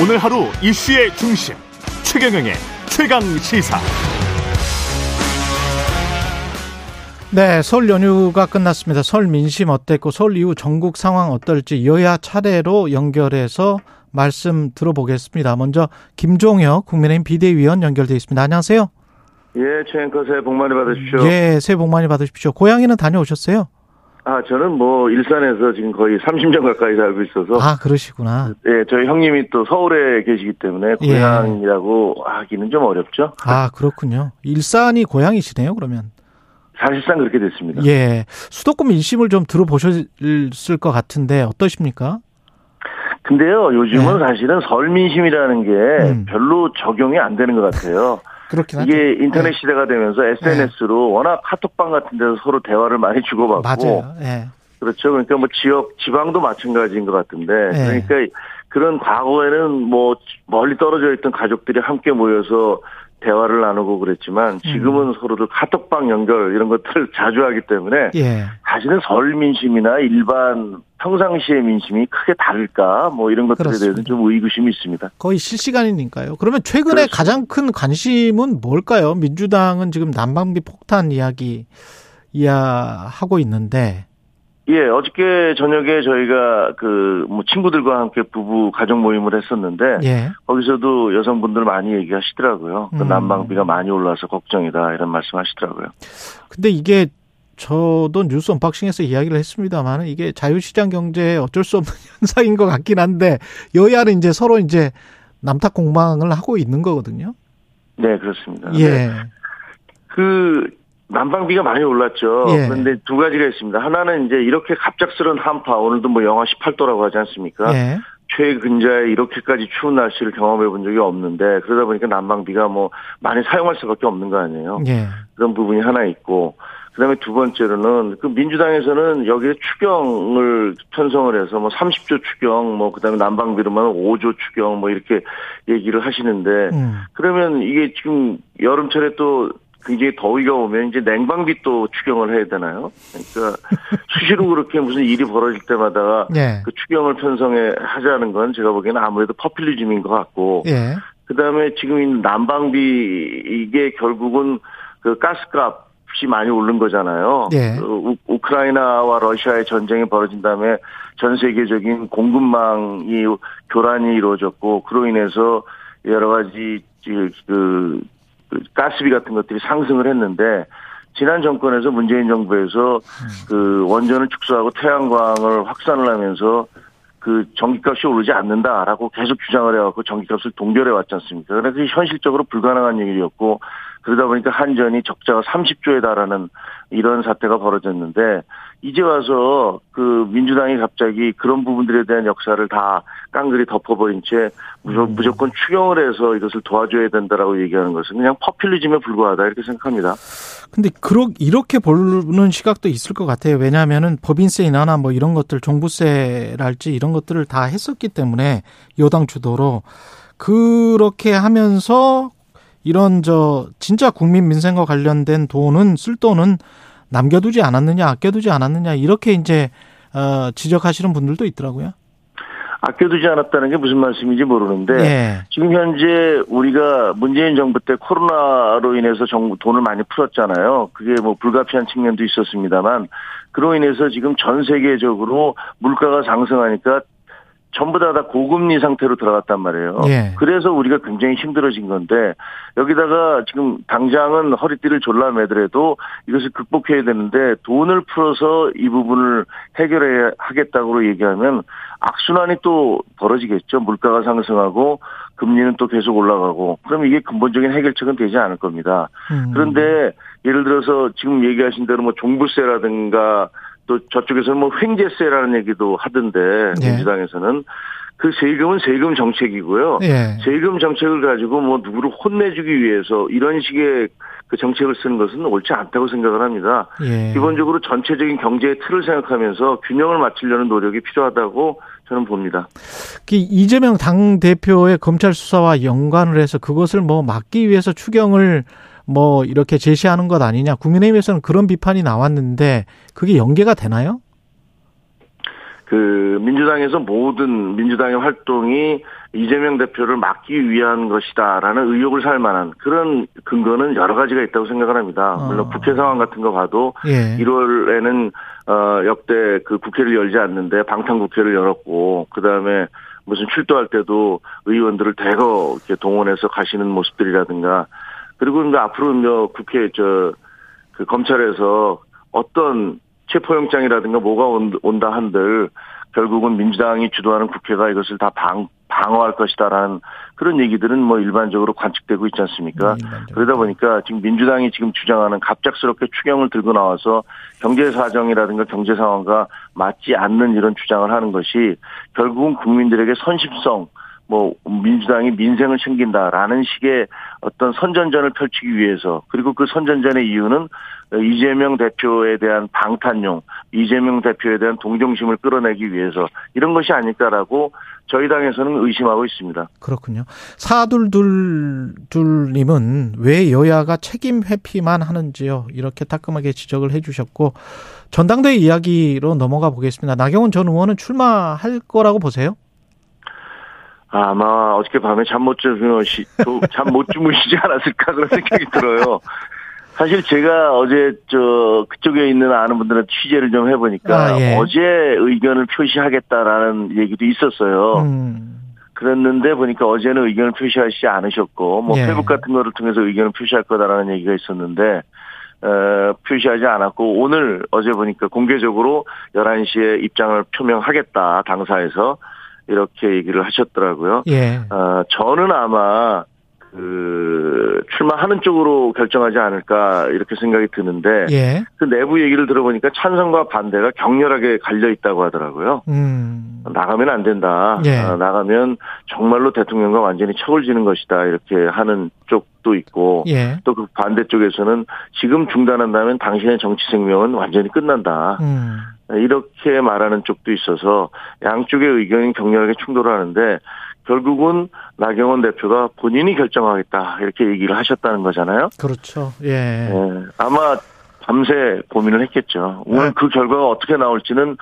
오늘 하루 이슈의 중심 최경영의 최강 시사. 네, 설 연휴가 끝났습니다. 설 민심 어땠고 설 이후 전국 상황 어떨지 여야 차례로 연결해서 말씀 들어보겠습니다. 먼저 김종혁 국민의힘 비대위원 연결돼 있습니다. 안녕하세요. 예, 최앵커 새해 복 많이 받으십시오. 예, 새해 복 많이 받으십시오. 고향에는 다녀오셨어요? 아, 저는 뭐 일산에서 지금 거의 30년 가까이 살고 있어서 아, 그러시구나. 예, 저희 형님이 또 서울에 계시기 때문에 예. 고향이라고 하기는 좀 어렵죠. 아, 그렇군요. 일산이 고향이시네요, 그러면. 사실상 그렇게 됐습니다. 예. 수도권 민심을 좀 들어보셨을 것 같은데 어떠십니까? 근데요, 요즘은 예. 사실은 설민심이라는 게 음. 별로 적용이 안 되는 것 같아요. 그렇긴 하죠. 이게 인터넷 예. 시대가 되면서 SNS로 워낙 카톡방 같은 데서 서로 대화를 많이 주고받고 맞아요. 예. 그렇죠. 그러니까 뭐 지역, 지방도 마찬가지인 것 같은데, 네. 그러니까 그런 과거에는 뭐 멀리 떨어져 있던 가족들이 함께 모여서 대화를 나누고 그랬지만 지금은 서로들 카톡방 연결 이런 것들을 자주 하기 때문에 예. 사실은 설 민심이나 일반 평상시의 민심이 크게 다를까 뭐 이런 것들에 그렇습니다. 대해서 좀 의구심이 있습니다. 거의 실시간이니까요. 그러면 최근에 그렇습니다. 가장 큰 관심은 뭘까요? 민주당은 지금 난방비 폭탄 이야기 이야 하고 있는데 예, 어저께 저녁에 저희가 그 뭐 친구들과 함께 부부 가족 모임을 했었는데 예. 거기서도 여성분들 많이 얘기하시더라고요. 그 음. 난방비가 많이 올라서 걱정이다 이런 말씀하시더라고요. 근데 이게 저도 뉴스 언박싱에서 이야기를 했습니다만 이게 자유시장 경제에 어쩔 수 없는 현상인 것 같긴 한데 여야는 이제 서로 이제 남탓 공방을 하고 있는 거거든요. 네, 그렇습니다. 네. 예. 그 난방비가 많이 올랐죠. 예. 그런데 두 가지가 있습니다. 하나는 이제 이렇게 갑작스런 한파 오늘도 뭐 영하 18도라고 하지 않습니까? 예. 최근자에 이렇게까지 추운 날씨를 경험해 본 적이 없는데 그러다 보니까 난방비가 뭐 많이 사용할 수밖에 없는 거 아니에요. 예. 그런 부분이 하나 있고 그다음에 두 번째로는 그 민주당에서는 여기에 추경을 편성을 해서 뭐 30조 추경 뭐 그다음에 난방비로만 5조 추경 뭐 이렇게 얘기를 하시는데 음. 그러면 이게 지금 여름철에 또 굉장히 더위가 오면 이제 냉방비 또 추경을 해야 되나요? 그러니까 수시로 그렇게 무슨 일이 벌어질 때마다 예. 그 추경을 편성해 하자는 건 제가 보기에는 아무래도 퍼퓰리즘인 것 같고 예. 그다음에 지금 이 난방비 이게 결국은 그 가스값 이 많이 오른 거잖아요. 예. 그 우, 우크라이나와 러시아의 전쟁이 벌어진 다음에 전 세계적인 공급망이 교란이 이루어졌고 그로 인해서 여러 가지 그, 그, 그 가스비 같은 것들이 상승을 했는데 지난 정권에서 문재인 정부에서 그 원전을 축소하고 태양광을 확산을 하면서 그 전기값이 오르지 않는다라고 계속 주장을 해갖고 전기값을 동결해 왔지 않습니까? 그래서 현실적으로 불가능한 일이었고 그러다 보니까 한전이 적자가 30조에 달하는 이런 사태가 벌어졌는데 이제 와서 그 민주당이 갑자기 그런 부분들에 대한 역사를 다 깡그리 덮어버린 채 무조- 무조건 추경을 해서 이것을 도와줘야 된다라고 얘기하는 것은 그냥 퍼퓰리즘에 불과하다 이렇게 생각합니다. 근데 그렇 이렇게 보는 시각도 있을 것 같아요. 왜냐하면은 법인세 인하나 뭐 이런 것들 종부세랄지 이런 것들을 다 했었기 때문에 여당 주도로 그렇게 하면서 이런 저 진짜 국민 민생과 관련된 돈은 쓸 돈은 남겨두지 않았느냐 아껴두지 않았느냐 이렇게 이제 어 지적하시는 분들도 있더라고요. 아껴두지 않았다는 게 무슨 말씀인지 모르는데 예. 지금 현재 우리가 문재인 정부 때 코로나로 인해서 정부 돈을 많이 풀었잖아요. 그게 뭐 불가피한 측면도 있었습니다만 그로 인해서 지금 전 세계적으로 물가가 상승하니까 전부 다, 다 고금리 상태로 들어갔단 말이에요. 예. 그래서 우리가 굉장히 힘들어진 건데 여기다가 지금 당장은 허리띠를 졸라매더라도 이것을 극복해야 되는데 돈을 풀어서 이 부분을 해결해야 하겠다고 얘기하면 악순환이 또 벌어지겠죠. 물가가 상승하고 금리는 또 계속 올라가고 그럼 이게 근본적인 해결책은 되지 않을 겁니다. 음. 그런데 예를 들어서 지금 얘기하신 대로 뭐 종부세라든가 또 저쪽에서는 뭐 횡재세라는 얘기도 하던데 예. 민주당에서는 그 세금은 세금 정책이고요. 예. 세금 정책을 가지고 뭐 누구를 혼내주기 위해서 이런 식의 그 정책을 쓰는 것은 옳지 않다고 생각을 합니다. 예. 기본적으로 전체적인 경제의 틀을 생각하면서 균형을 맞추려는 노력이 필요하다고 저는 봅니다. 그 이재명 당 대표의 검찰 수사와 연관을 해서 그것을 뭐 막기 위해서 추경을 뭐 이렇게 제시하는 것 아니냐. 국민의힘에서는 그런 비판이 나왔는데 그게 연계가 되나요? 그 민주당에서 모든 민주당의 활동이 이재명 대표를 막기 위한 것이다라는 의혹을 살 만한 그런 근거는 여러 가지가 있다고 생각을 합니다. 물론 어. 국회 상황 같은 거 봐도 예. 1월에는 어 역대 그 국회를 열지 않는데 방탄 국회를 열었고 그다음에 무슨 출두할 때도 의원들을 대거 이렇게 동원해서 가시는 모습들이라든가 그리고 이제 앞으로 이제 국회 저 그 검찰에서 어떤 체포영장이라든가 뭐가 온- 온다 한들 결국은 민주당이 주도하는 국회가 이것을 다 방, 방어할 것이다라는 그런 얘기들은 뭐 일반적으로 관측되고 있지 않습니까? 일반적으로. 그러다 보니까 지금 민주당이 지금 주장하는 갑작스럽게 추경을 들고 나와서 경제 사정이라든가 경제 상황과 맞지 않는 이런 주장을 하는 것이 결국은 국민들에게 선심성 뭐 민주당이 민생을 챙긴다라는 식의 어떤 선전전을 펼치기 위해서 그리고 그 선전전의 이유는 이재명 대표에 대한 방탄용, 이재명 대표에 대한 동정심을 끌어내기 위해서 이런 것이 아닐까라고 저희 당에서는 의심하고 있습니다. 그렇군요. 사둘둘둘님은 왜 여야가 책임 회피만 하는지요? 이렇게 따끔하게 지적을 해주셨고 전당대회 이야기로 넘어가 보겠습니다. 나경원 전 의원은 출마할 거라고 보세요? 아마 어저께 밤에 잠 못 주무시, 잠 못 주무시지 않았을까 그런 생각이 들어요. 사실 제가 어제 저 그쪽에 있는 아는 분들한테 취재를 좀 해보니까 아, 예. 어제 의견을 표시하겠다라는 얘기도 있었어요. 음, 그랬는데 보니까 어제는 의견을 표시하시지 않으셨고 뭐 예. 페북 같은 거를 통해서 의견을 표시할 거다라는 얘기가 있었는데 어, 표시하지 않았고 오늘 어제 보니까 공개적으로 11시에 입장을 표명하겠다 당사에서 이렇게 얘기를 하셨더라고요. 예. 어, 저는 아마 그 출마하는 쪽으로 결정하지 않을까 이렇게 생각이 드는데 예. 그 내부 얘기를 들어보니까 찬성과 반대가 격렬하게 갈려 있다고 하더라고요. 음, 나가면 안 된다. 예. 아, 나가면 정말로 대통령과 완전히 척을 지는 것이다. 이렇게 하는 쪽도 있고 예. 또그 반대 쪽에서는 지금 중단한다면 당신의 정치 생명은 완전히 끝난다. 음, 이렇게 말하는 쪽도 있어서 양쪽의 의견이 격렬하게 충돌하는데 결국은 나경원 대표가 본인이 결정하겠다 이렇게 얘기를 하셨다는 거잖아요. 그렇죠. 예. 예, 아마 밤새 고민을 했겠죠. 오늘 네. 그 결과가 어떻게 나올지는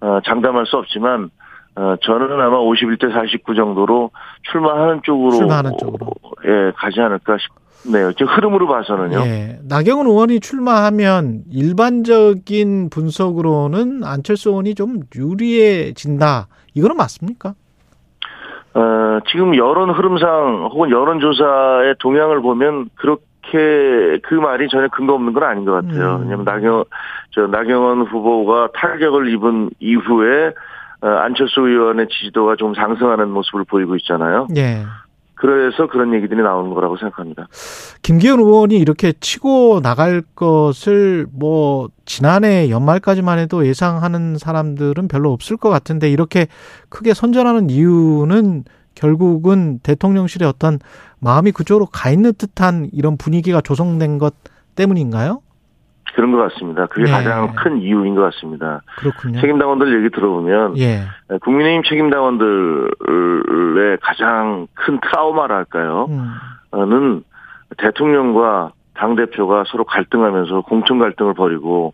어, 장담할 수 없지만 어, 저는 아마 51대 49 정도로 출마하는 쪽으로 출마하는 쪽으로. 예 가지 않을까 싶네요. 지금 흐름으로 봐서는요. 예. 나경원 의원이 출마하면 일반적인 분석으로는 안철수 의원이 좀 유리해진다. 이거는 맞습니까? 어, 지금 여론 흐름상 혹은 여론조사의 동향을 보면 그렇게 그 말이 전혀 근거 없는 건 아닌 것 같아요. 음. 왜냐면 나경, 저 나경원 후보가 타격을 입은 이후에 어, 안철수 의원의 지지도가 좀 상승하는 모습을 보이고 있잖아요. 예. 그래서 그런 얘기들이 나오는 거라고 생각합니다. 김기현 의원이 이렇게 치고 나갈 것을 뭐 지난해 연말까지만 해도 예상하는 사람들은 별로 없을 것 같은데 이렇게 크게 선전하는 이유는 결국은 대통령실의 어떤 마음이 그쪽으로 가 있는 듯한 이런 분위기가 조성된 것 때문인가요? 그런 것 같습니다. 그게 네. 가장 큰 이유인 것 같습니다. 그렇군요. 책임당원들 얘기 들어보면 예. 국민의힘 책임당원들의 가장 큰 트라우마랄까요? 음. 는 대통령과 당 대표가 서로 갈등하면서 공천 갈등을 벌이고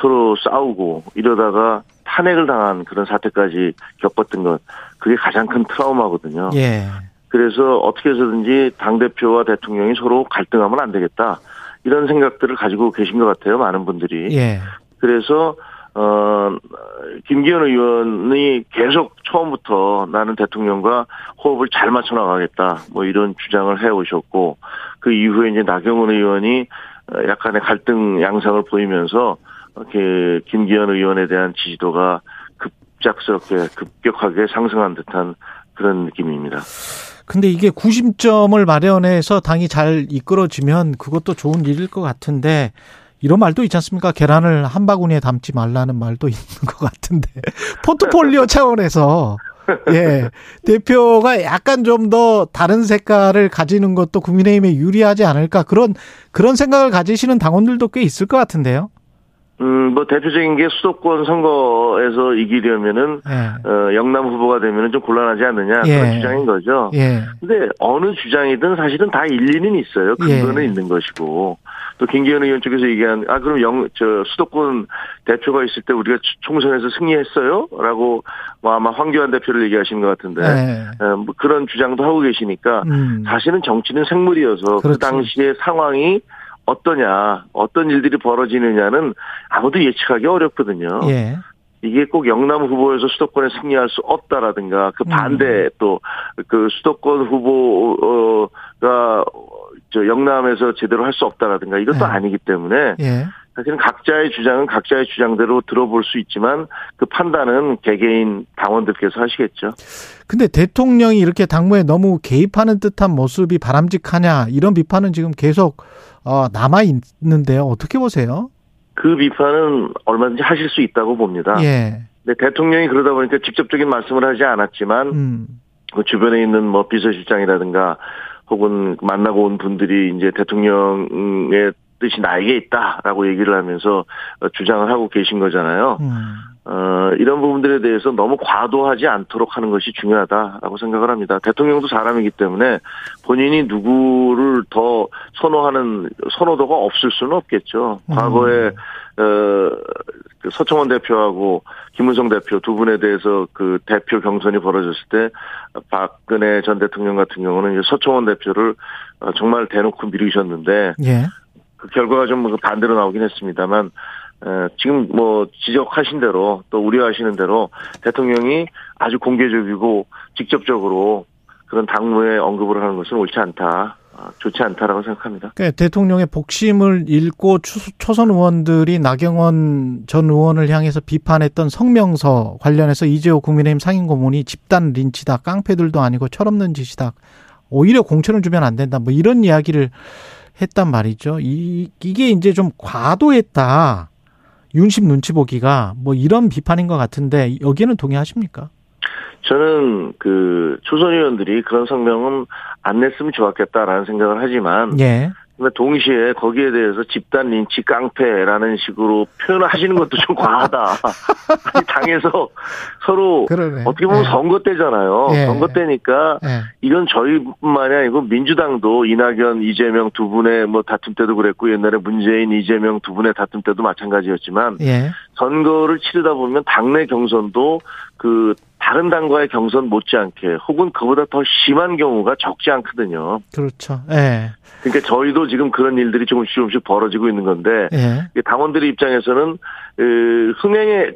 서로 싸우고 이러다가 탄핵을 당한 그런 사태까지 겪었던 것 그게 가장 큰 트라우마거든요. 예. 그래서 어떻게 해서든지 당 대표와 대통령이 서로 갈등하면 안 되겠다 이런 생각들을 가지고 계신 것 같아요 많은 분들이. 예. 그래서 어 김기현 의원이 계속 처음부터 나는 대통령과 호흡을 잘 맞춰 나가겠다 뭐 이런 주장을 해 오셨고 그 이후에 이제 나경원 의원이 어, 약간의 갈등 양상을 보이면서 이렇게 김기현 의원에 대한 지지도가 급작스럽게 급격하게 상승한 듯한 그런 느낌입니다. 근데 이게 구심점을 마련해서 당이 잘 이끌어지면 그것도 좋은 일일 것 같은데 이런 말도 있지 않습니까? 계란을 한 바구니에 담지 말라는 말도 있는 것 같은데 포트폴리오 차원에서 예 대표가 약간 좀 더 다른 색깔을 가지는 것도 국민의힘에 유리하지 않을까 그런 그런 생각을 가지시는 당원들도 꽤 있을 것 같은데요. 음, 뭐 대표적인 게 수도권 선거에서 이기려면은 예. 어, 영남 후보가 되면은 좀 곤란하지 않느냐 예. 그런 주장인 거죠. 예. 근데 어느 주장이든 사실은 다 일리는 있어요. 근거는 예. 있는 것이고. 또 김기현 의원 쪽에서 얘기한 아 그럼 영 저 수도권 대표가 있을 때 우리가 총선에서 승리했어요?라고 뭐 아마 황교안 대표를 얘기하시는 것 같은데 예. 어, 뭐 그런 주장도 하고 계시니까 음. 사실은 정치는 생물이어서 그 그렇지. 당시의 상황이 어떠냐, 어떤 일들이 벌어지느냐는 아무도 예측하기 어렵거든요. 예. 이게 꼭 영남 후보에서 수도권에 승리할 수 없다라든가 그 반대 또그 수도권 후보가 저 영남에서 제대로 할 수 없다라든가 이것도 네. 아니기 때문에 예. 사실은 각자의 주장은 각자의 주장대로 들어볼 수 있지만 그 판단은 개개인 당원들께서 하시겠죠. 근데 대통령이 이렇게 당무에 너무 개입하는 듯한 모습이 바람직하냐 이런 비판은 지금 계속 어, 남아 있는데요. 어떻게 보세요? 그 비판은 얼마든지 하실 수 있다고 봅니다. 예. 근데 대통령이 그러다 보니까 직접적인 말씀을 하지 않았지만 음. 그 주변에 있는 뭐 비서실장이라든가 혹은 만나고 온 분들이 이제 대통령의 뜻이 나에게 있다라고 얘기를 하면서 어, 주장을 하고 계신 거잖아요. 음. 어, 이런 부분들에 대해서 너무 과도하지 않도록 하는 것이 중요하다라고 생각을 합니다. 대통령도 사람이기 때문에 본인이 누구를 더 선호하는 선호도가 없을 수는 없겠죠. 음. 과거에 어, 그 서청원 대표하고 김문성 대표 두 분에 대해서 그 대표 경선이 벌어졌을 때 박근혜 전 대통령 같은 경우는 서청원 대표를 어, 정말 대놓고 밀으셨는데 예. 그 결과가 좀 반대로 나오긴 했습니다만 에, 지금 뭐 지적하신 대로 또 우려하시는 대로 대통령이 아주 공개적이고 직접적으로 그런 당무에 언급을 하는 것은 옳지 않다. 아, 좋지 않다라고 생각합니다. 그러니까 대통령의 복심을 읽고 추- 초선 의원들이 나경원 전 의원을 향해서 비판했던 성명서 관련해서 이재호 국민의힘 상임고문이 집단 린치다, 깡패들도 아니고 철없는 짓이다. 오히려 공천을 주면 안 된다. 뭐 이런 이야기를 했단 말이죠. 이, 이게 이제 좀 과도했다. 윤심 눈치 보기가 뭐 이런 비판인 것 같은데 여기에는 동의하십니까? 저는 그 초선 의원들이 그런 성명은 안 냈으면 좋았겠다라는 생각을 하지만 예. 근데 동시에 거기에 대해서 집단 린치 깡패라는 식으로 표현을 하시는 것도 좀 과하다. 당에서 서로 그러네. 어떻게 보면 예. 선거 때잖아요. 예. 선거 때니까 예. 이건 저희뿐만이 아니고 민주당도 이낙연, 이재명 두 분의 뭐 다툼 때도 그랬고 옛날에 문재인, 이재명 두 분의 다툼 때도 마찬가지였지만 예. 선거를 치르다 보면 당내 경선도 그 다른 당과의 경선 못지않게 혹은 그보다 더 심한 경우가 적지 않거든요. 그렇죠. 예. 그러니까 저희도 지금 그런 일들이 조금씩 조금씩 벌어지고 있는 건데 예. 당원들의 입장에서는 에, 흥행에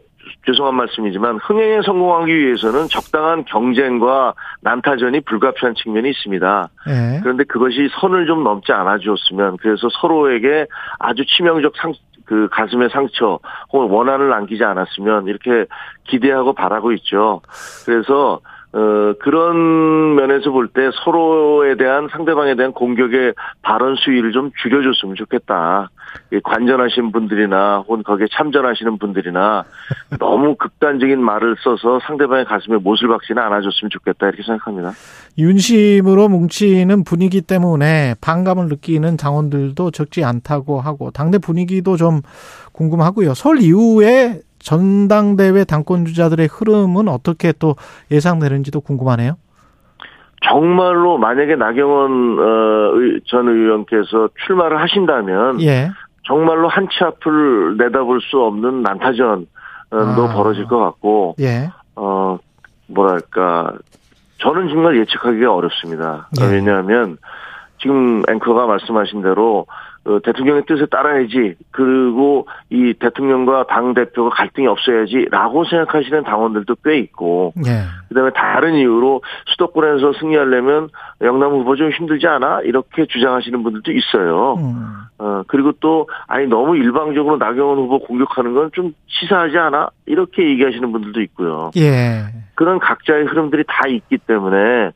죄송한 말씀이지만 흥행에 성공하기 위해서는 적당한 경쟁과 난타전이 불가피한 측면이 있습니다. 예. 그런데 그것이 선을 좀 넘지 않아 주었으면 그래서 서로에게 아주 치명적 상, 그 가슴의 상처 혹은 원한을 남기지 않았으면 이렇게 기대하고 바라고 있죠. 그래서 어 그런 면에서 볼 때 서로에 대한 상대방에 대한 공격의 발언 수위를 좀 줄여줬으면 좋겠다. 이 관전하신 분들이나 혹은 거기에 참전하시는 분들이나 너무 극단적인 말을 써서 상대방의 가슴에 못을 박지는 않아줬으면 좋겠다 이렇게 생각합니다. 윤심으로 뭉치는 분위기 때문에 반감을 느끼는 당원들도 적지 않다고 하고 당내 분위기도 좀 궁금하고요. 설 이후에 전당대회 당권 주자들의 흐름은 어떻게 또 예상되는지도 궁금하네요. 정말로 만약에 나경원 어, 의- 전 의원께서 출마를 하신다면 예. 정말로 한치 앞을 내다볼 수 없는 난타전도 아. 벌어질 것 같고 예. 어 뭐랄까 저는 정말 예측하기가 어렵습니다. 예. 왜냐하면 지금 앵커가 말씀하신 대로 어, 대통령의 뜻에 따라야지 그리고 이 대통령과 당 대표가 갈등이 없어야지라고 생각하시는 당원들도 꽤 있고 예. 그다음에 다른 이유로 수도권에서 승리하려면 영남 후보 좀 힘들지 않아 이렇게 주장하시는 분들도 있어요. 음. 어 그리고 또 아니 너무 일방적으로 나경원 후보 공격하는 건 좀 치사하지 않아 이렇게 얘기하시는 분들도 있고요. 예. 그런 각자의 흐름들이 다 있기 때문에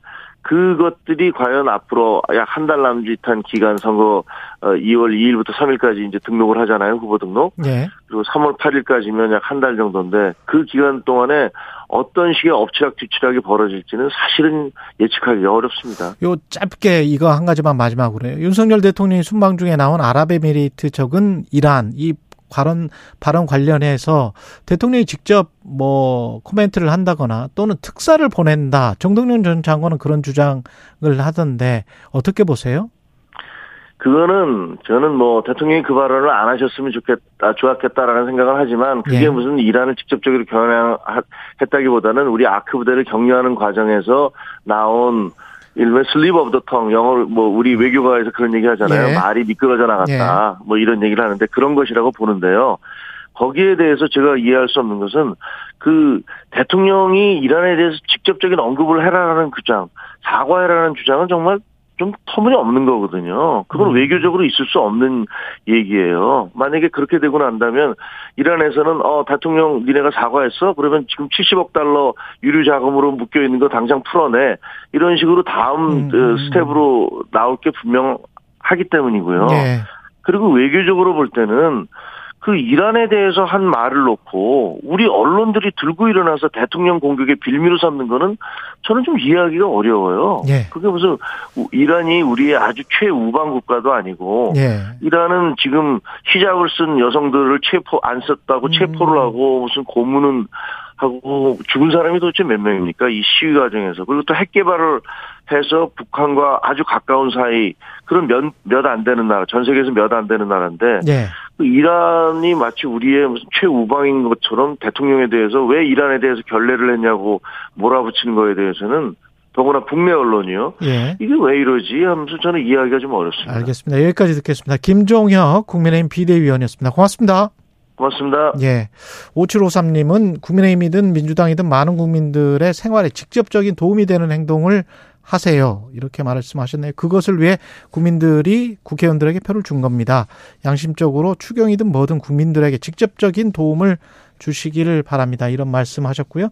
그것들이 과연 앞으로 약 한 달 남짓한 기간 선거 2월 2일부터 3일까지 이제 등록을 하잖아요 후보 등록 예. 그리고 3월 8일까지면 약 한 달 정도인데 그 기간 동안에 어떤 식의 엎치락 뒤치락이 벌어질지는 사실은 예측하기가 어렵습니다. 요 짧게 이거 한 가지만 마지막으로 해요. 윤석열 대통령이 순방 중에 나온 아랍에미리트 적은 이란 이 발언 발언 관련해서 대통령이 직접 뭐 코멘트를 한다거나 또는 특사를 보낸다. 정동영 전 장관은 그런 주장을 하던데 어떻게 보세요? 그거는 저는 뭐 대통령이 그 발언을 안 하셨으면 좋겠다, 좋았겠다라는 생각을 하지만 그게 예. 무슨 이란을 직접적으로 겨냥했다기보다는 우리 아크 부대를 격려하는 과정에서 나온 일명 slip of the tongue, 영어로 뭐 우리 외교가에서 그런 얘기 하잖아요. 예. 말이 미끄러져 나갔다. 뭐 이런 얘기를 하는데 그런 것이라고 보는데요. 거기에 대해서 제가 이해할 수 없는 것은 그 대통령이 이란에 대해서 직접적인 언급을 해라라는 주장, 사과해라는 주장은 정말 좀 터무니없는 거거든요. 그건 음. 외교적으로 있을 수 없는 얘기예요. 만약에 그렇게 되고 난다면 이란에서는 어 대통령 니네가 사과했어? 그러면 지금 70억 달러 유류 자금으로 묶여 있는 거 당장 풀어내. 이런 식으로 다음 음, 어, 음. 스텝으로 나올 게 분명하기 때문이고요. 예. 그리고 외교적으로 볼 때는 그 이란에 대해서 한 말을 놓고 우리 언론들이 들고 일어나서 대통령 공격에 빌미로 삼는 거는 저는 좀 이해하기가 어려워요. 예. 그게 무슨 우- 이란이 우리의 아주 최우방 국가도 아니고 예. 이란은 지금 히잡을 쓴 여성들을 체포 안 썼다고 음. 체포를 하고 무슨 고문은 하고 죽은 사람이 도대체 몇 명입니까? 이 시위 과정에서 그리고 또 핵 개발을 해서 북한과 아주 가까운 사이 그런 몇 몇 안 되는 나라 전 세계에서 몇 안 되는 나라인데 예. 그 이란이 마치 우리의 무슨 최우방인 것처럼 대통령에 대해서 왜 이란에 대해서 결례를 했냐고 몰아붙이는 거에 대해서는 더구나 국내 언론이요. 예. 이게 왜 이러지 하면서 저는 이해하기가 좀 어렵습니다. 알겠습니다. 여기까지 듣겠습니다. 김종혁 국민의힘 비대위원이었습니다. 고맙습니다. 고맙습니다. 예. 5753님은 국민의힘이든 민주당이든 많은 국민들의 생활에 직접적인 도움이 되는 행동을 하세요. 이렇게 말씀하셨네요. 그것을 위해 국민들이 국회의원들에게 표를 준 겁니다. 양심적으로 추경이든 뭐든 국민들에게 직접적인 도움을 주시기를 바랍니다. 이런 말씀 하셨고요.